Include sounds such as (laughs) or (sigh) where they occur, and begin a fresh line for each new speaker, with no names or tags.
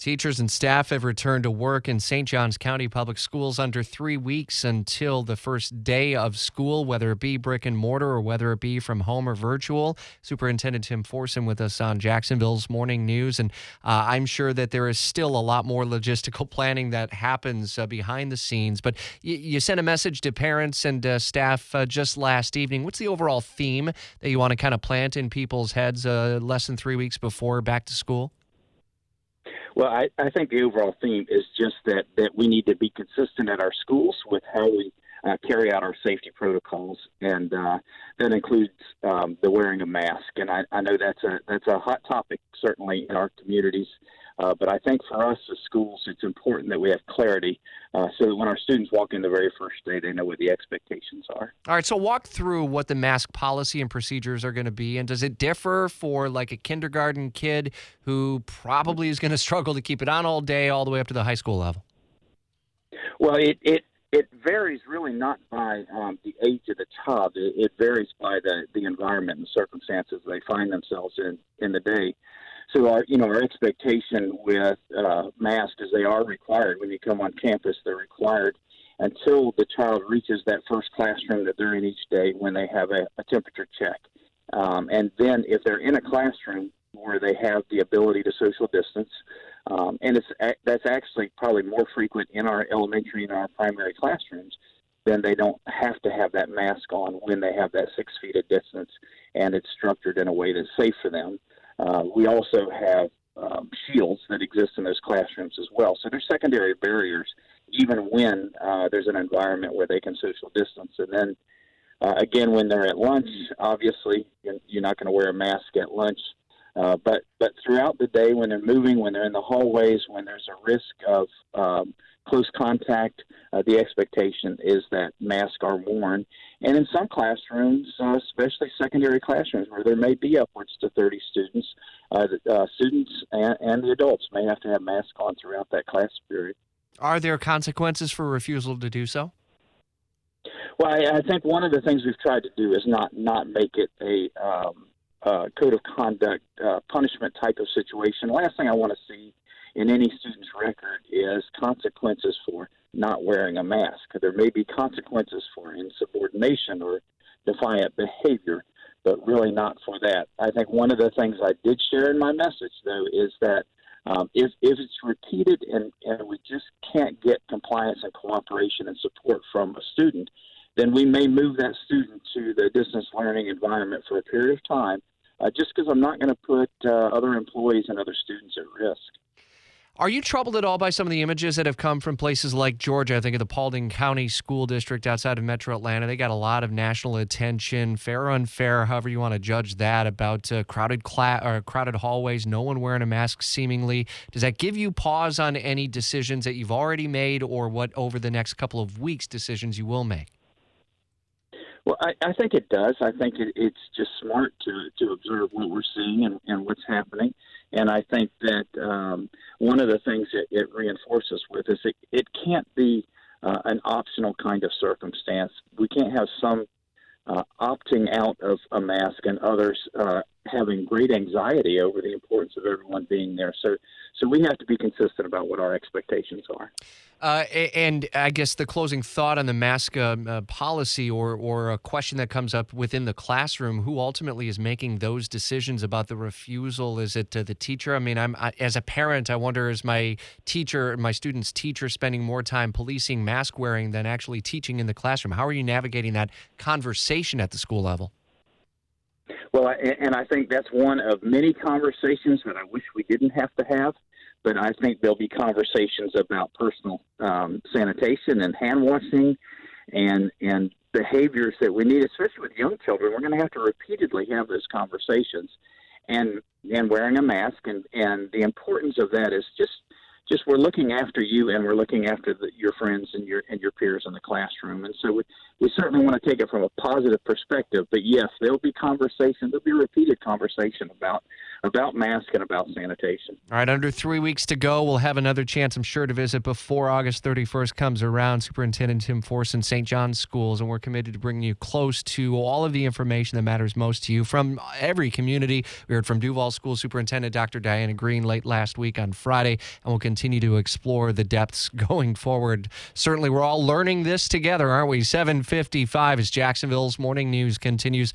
Teachers and staff have returned to work in St. Johns County Public Schools under three weeks until the first day of school, whether it be brick and mortar or whether it be from home or virtual. Superintendent Tim Forson with us on Jacksonville's Morning News. And uh, I'm sure that there is still a lot more logistical (laughs) planning that happens uh, behind the scenes. But y- you sent a message to parents and uh, staff uh, just last evening. What's the overall theme that you want to kind of plant in people's heads uh, less than three weeks before back to school?
Well, I, I think the overall theme is just that, that we need to be consistent at our schools with how we uh, carry out our safety protocols, and uh, that includes um, the wearing a mask. And I, I know that's a that's a hot topic certainly in our communities. Uh, but I think for us as schools, it's important that we have clarity uh, so that when our students walk in the very first day, they know what the expectations are.
All right, so walk through what the mask policy and procedures are going to be. And does it differ for like a kindergarten kid who probably is going (laughs) to struggle to keep it on all day, all the way up to the high school level?
Well, it, it it varies really not by um, the age of the child. It, it varies by the, the environment and circumstances they find themselves in in the day. So our you know our expectation with uh, masks is they are required when you come on campus. They're required until the child reaches that first classroom that they're in each day when they have a, a temperature check. Um, and then if they're in a classroom where they have the ability to social distance, um, and it's that's actually probably more frequent in our elementary and our primary classrooms. Then they don't have to have that mask on when they have that six feet of distance, and it's structured in a way that's safe for them. Uh, we also have um, shields that exist in those classrooms as well. So there's secondary barriers, even when uh, there's an environment where they can social distance. And then uh, again, when they're at lunch, obviously you're not going to wear a mask at lunch. Uh, but but throughout the day, when they're moving, when they're in the hallways, when there's a risk of um, close contact, uh, the expectation is that masks are worn. And in some classrooms, uh, especially secondary classrooms, where there may be upwards to 30 students, uh, the, uh, students and, and the adults may have to have masks on throughout that class period.
Are there consequences for refusal to do so?
Well, I, I think one of the things we've tried to do is not not make it a um, uh, code of conduct uh, punishment type of situation. Last thing I want to see in any student's record is consequences for not wearing a mask. There may be consequences for insubordination or defiant behavior, but really not for that. I think one of the things I did share in my message, though, is that um, if, if it's repeated and, and we just can't get compliance and cooperation and support from a student, then we may move that student to the distance learning environment for a period of time, uh, just because I'm not going to put uh, other employees and other students at risk.
Are you troubled at all by some of the images that have come from places like Georgia? I think of the Paulding County School District outside of Metro Atlanta. They got a lot of national attention, fair or unfair, however you want to judge that, about uh, crowded cla- or crowded hallways, no one wearing a mask seemingly. Does that give you pause on any decisions that you've already made, or what over the next couple of weeks decisions you will make?
Well, I, I think it does. I think it, it's just smart to to observe what we're seeing and, and what's happening. And I think that um, one of the things that it reinforces with is it, it can't be uh, an optional kind of circumstance. We can't have some uh, opting out of a mask and others uh, having great anxiety over the importance of everyone being there. So, so we have to be consistent about what our expectations are.
Uh, and I guess the closing thought on the mask uh, uh, policy, or or a question that comes up within the classroom: Who ultimately is making those decisions about the refusal? Is it the teacher? I mean, I'm I, as a parent, I wonder: Is my teacher, my student's teacher, spending more time policing mask wearing than actually teaching in the classroom? How are you navigating that conversation at the school level?
Well, and I think that's one of many conversations that I wish we didn't have to have but I think there'll be conversations about personal um, sanitation and hand washing and and behaviors that we need, especially with young children. We're going to have to repeatedly have those conversations, and and wearing a mask and and the importance of that is just just we're looking after you and we're looking after the, your friends and your and your peers in the classroom. And so we, we certainly want to take it from a positive perspective. But yes, there'll be conversation, there'll be repeated conversation about about masks and about sanitation.
All right, under three weeks to go. We'll have another chance, I'm sure, to visit before August 31st comes around. Superintendent Tim Forson, St. John's Schools, and we're committed to bringing you close to all of the information that matters most to you from every community. We heard from Duval School Superintendent Dr. Diana Greene late last week on Friday, and we'll continue to explore the depths (laughs) going forward. Certainly, we're all learning this together, aren't we? 755 as Jacksonville's morning news continues